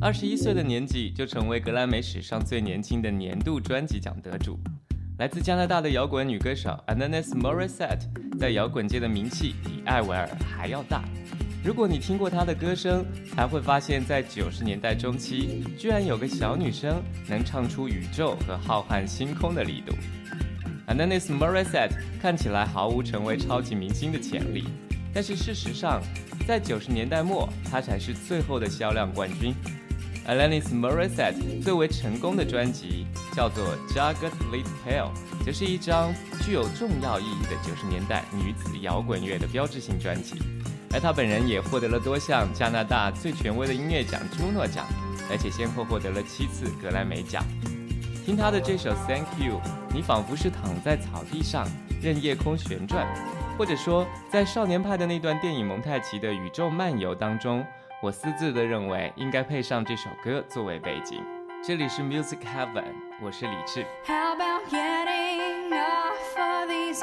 二十一岁的年纪就成为格莱美史上最年轻的年度专辑奖得主。来自加拿大的摇滚女歌手 ananis Morissette 在摇滚界的名气比艾薇儿还要大。如果你听过她的歌声，才会发现，在九十年代中期，居然有个小女生能唱出宇宙和浩瀚星空的力度。ananis Morissette 看起来毫无成为超级明星的潜力，但是事实上，在九十年代末，她才是最后的销量冠军。Alanis Morissette 最为成功的专辑叫做《Jagged Little Pill》，这是一张具有重要意义的九十年代女子摇滚乐的标志性专辑。而她本人也获得了多项加拿大最权威的音乐奖朱诺奖，而且先后获得了七次格莱美奖。听她的这首《Thank You》，你仿佛是躺在草地上任夜空旋转，或者说在少年派的那段电影蒙太奇的宇宙漫游当中。我私自的认为应该配上这首歌作为背景。这里是 Music Heaven，我是李志。How about getting off these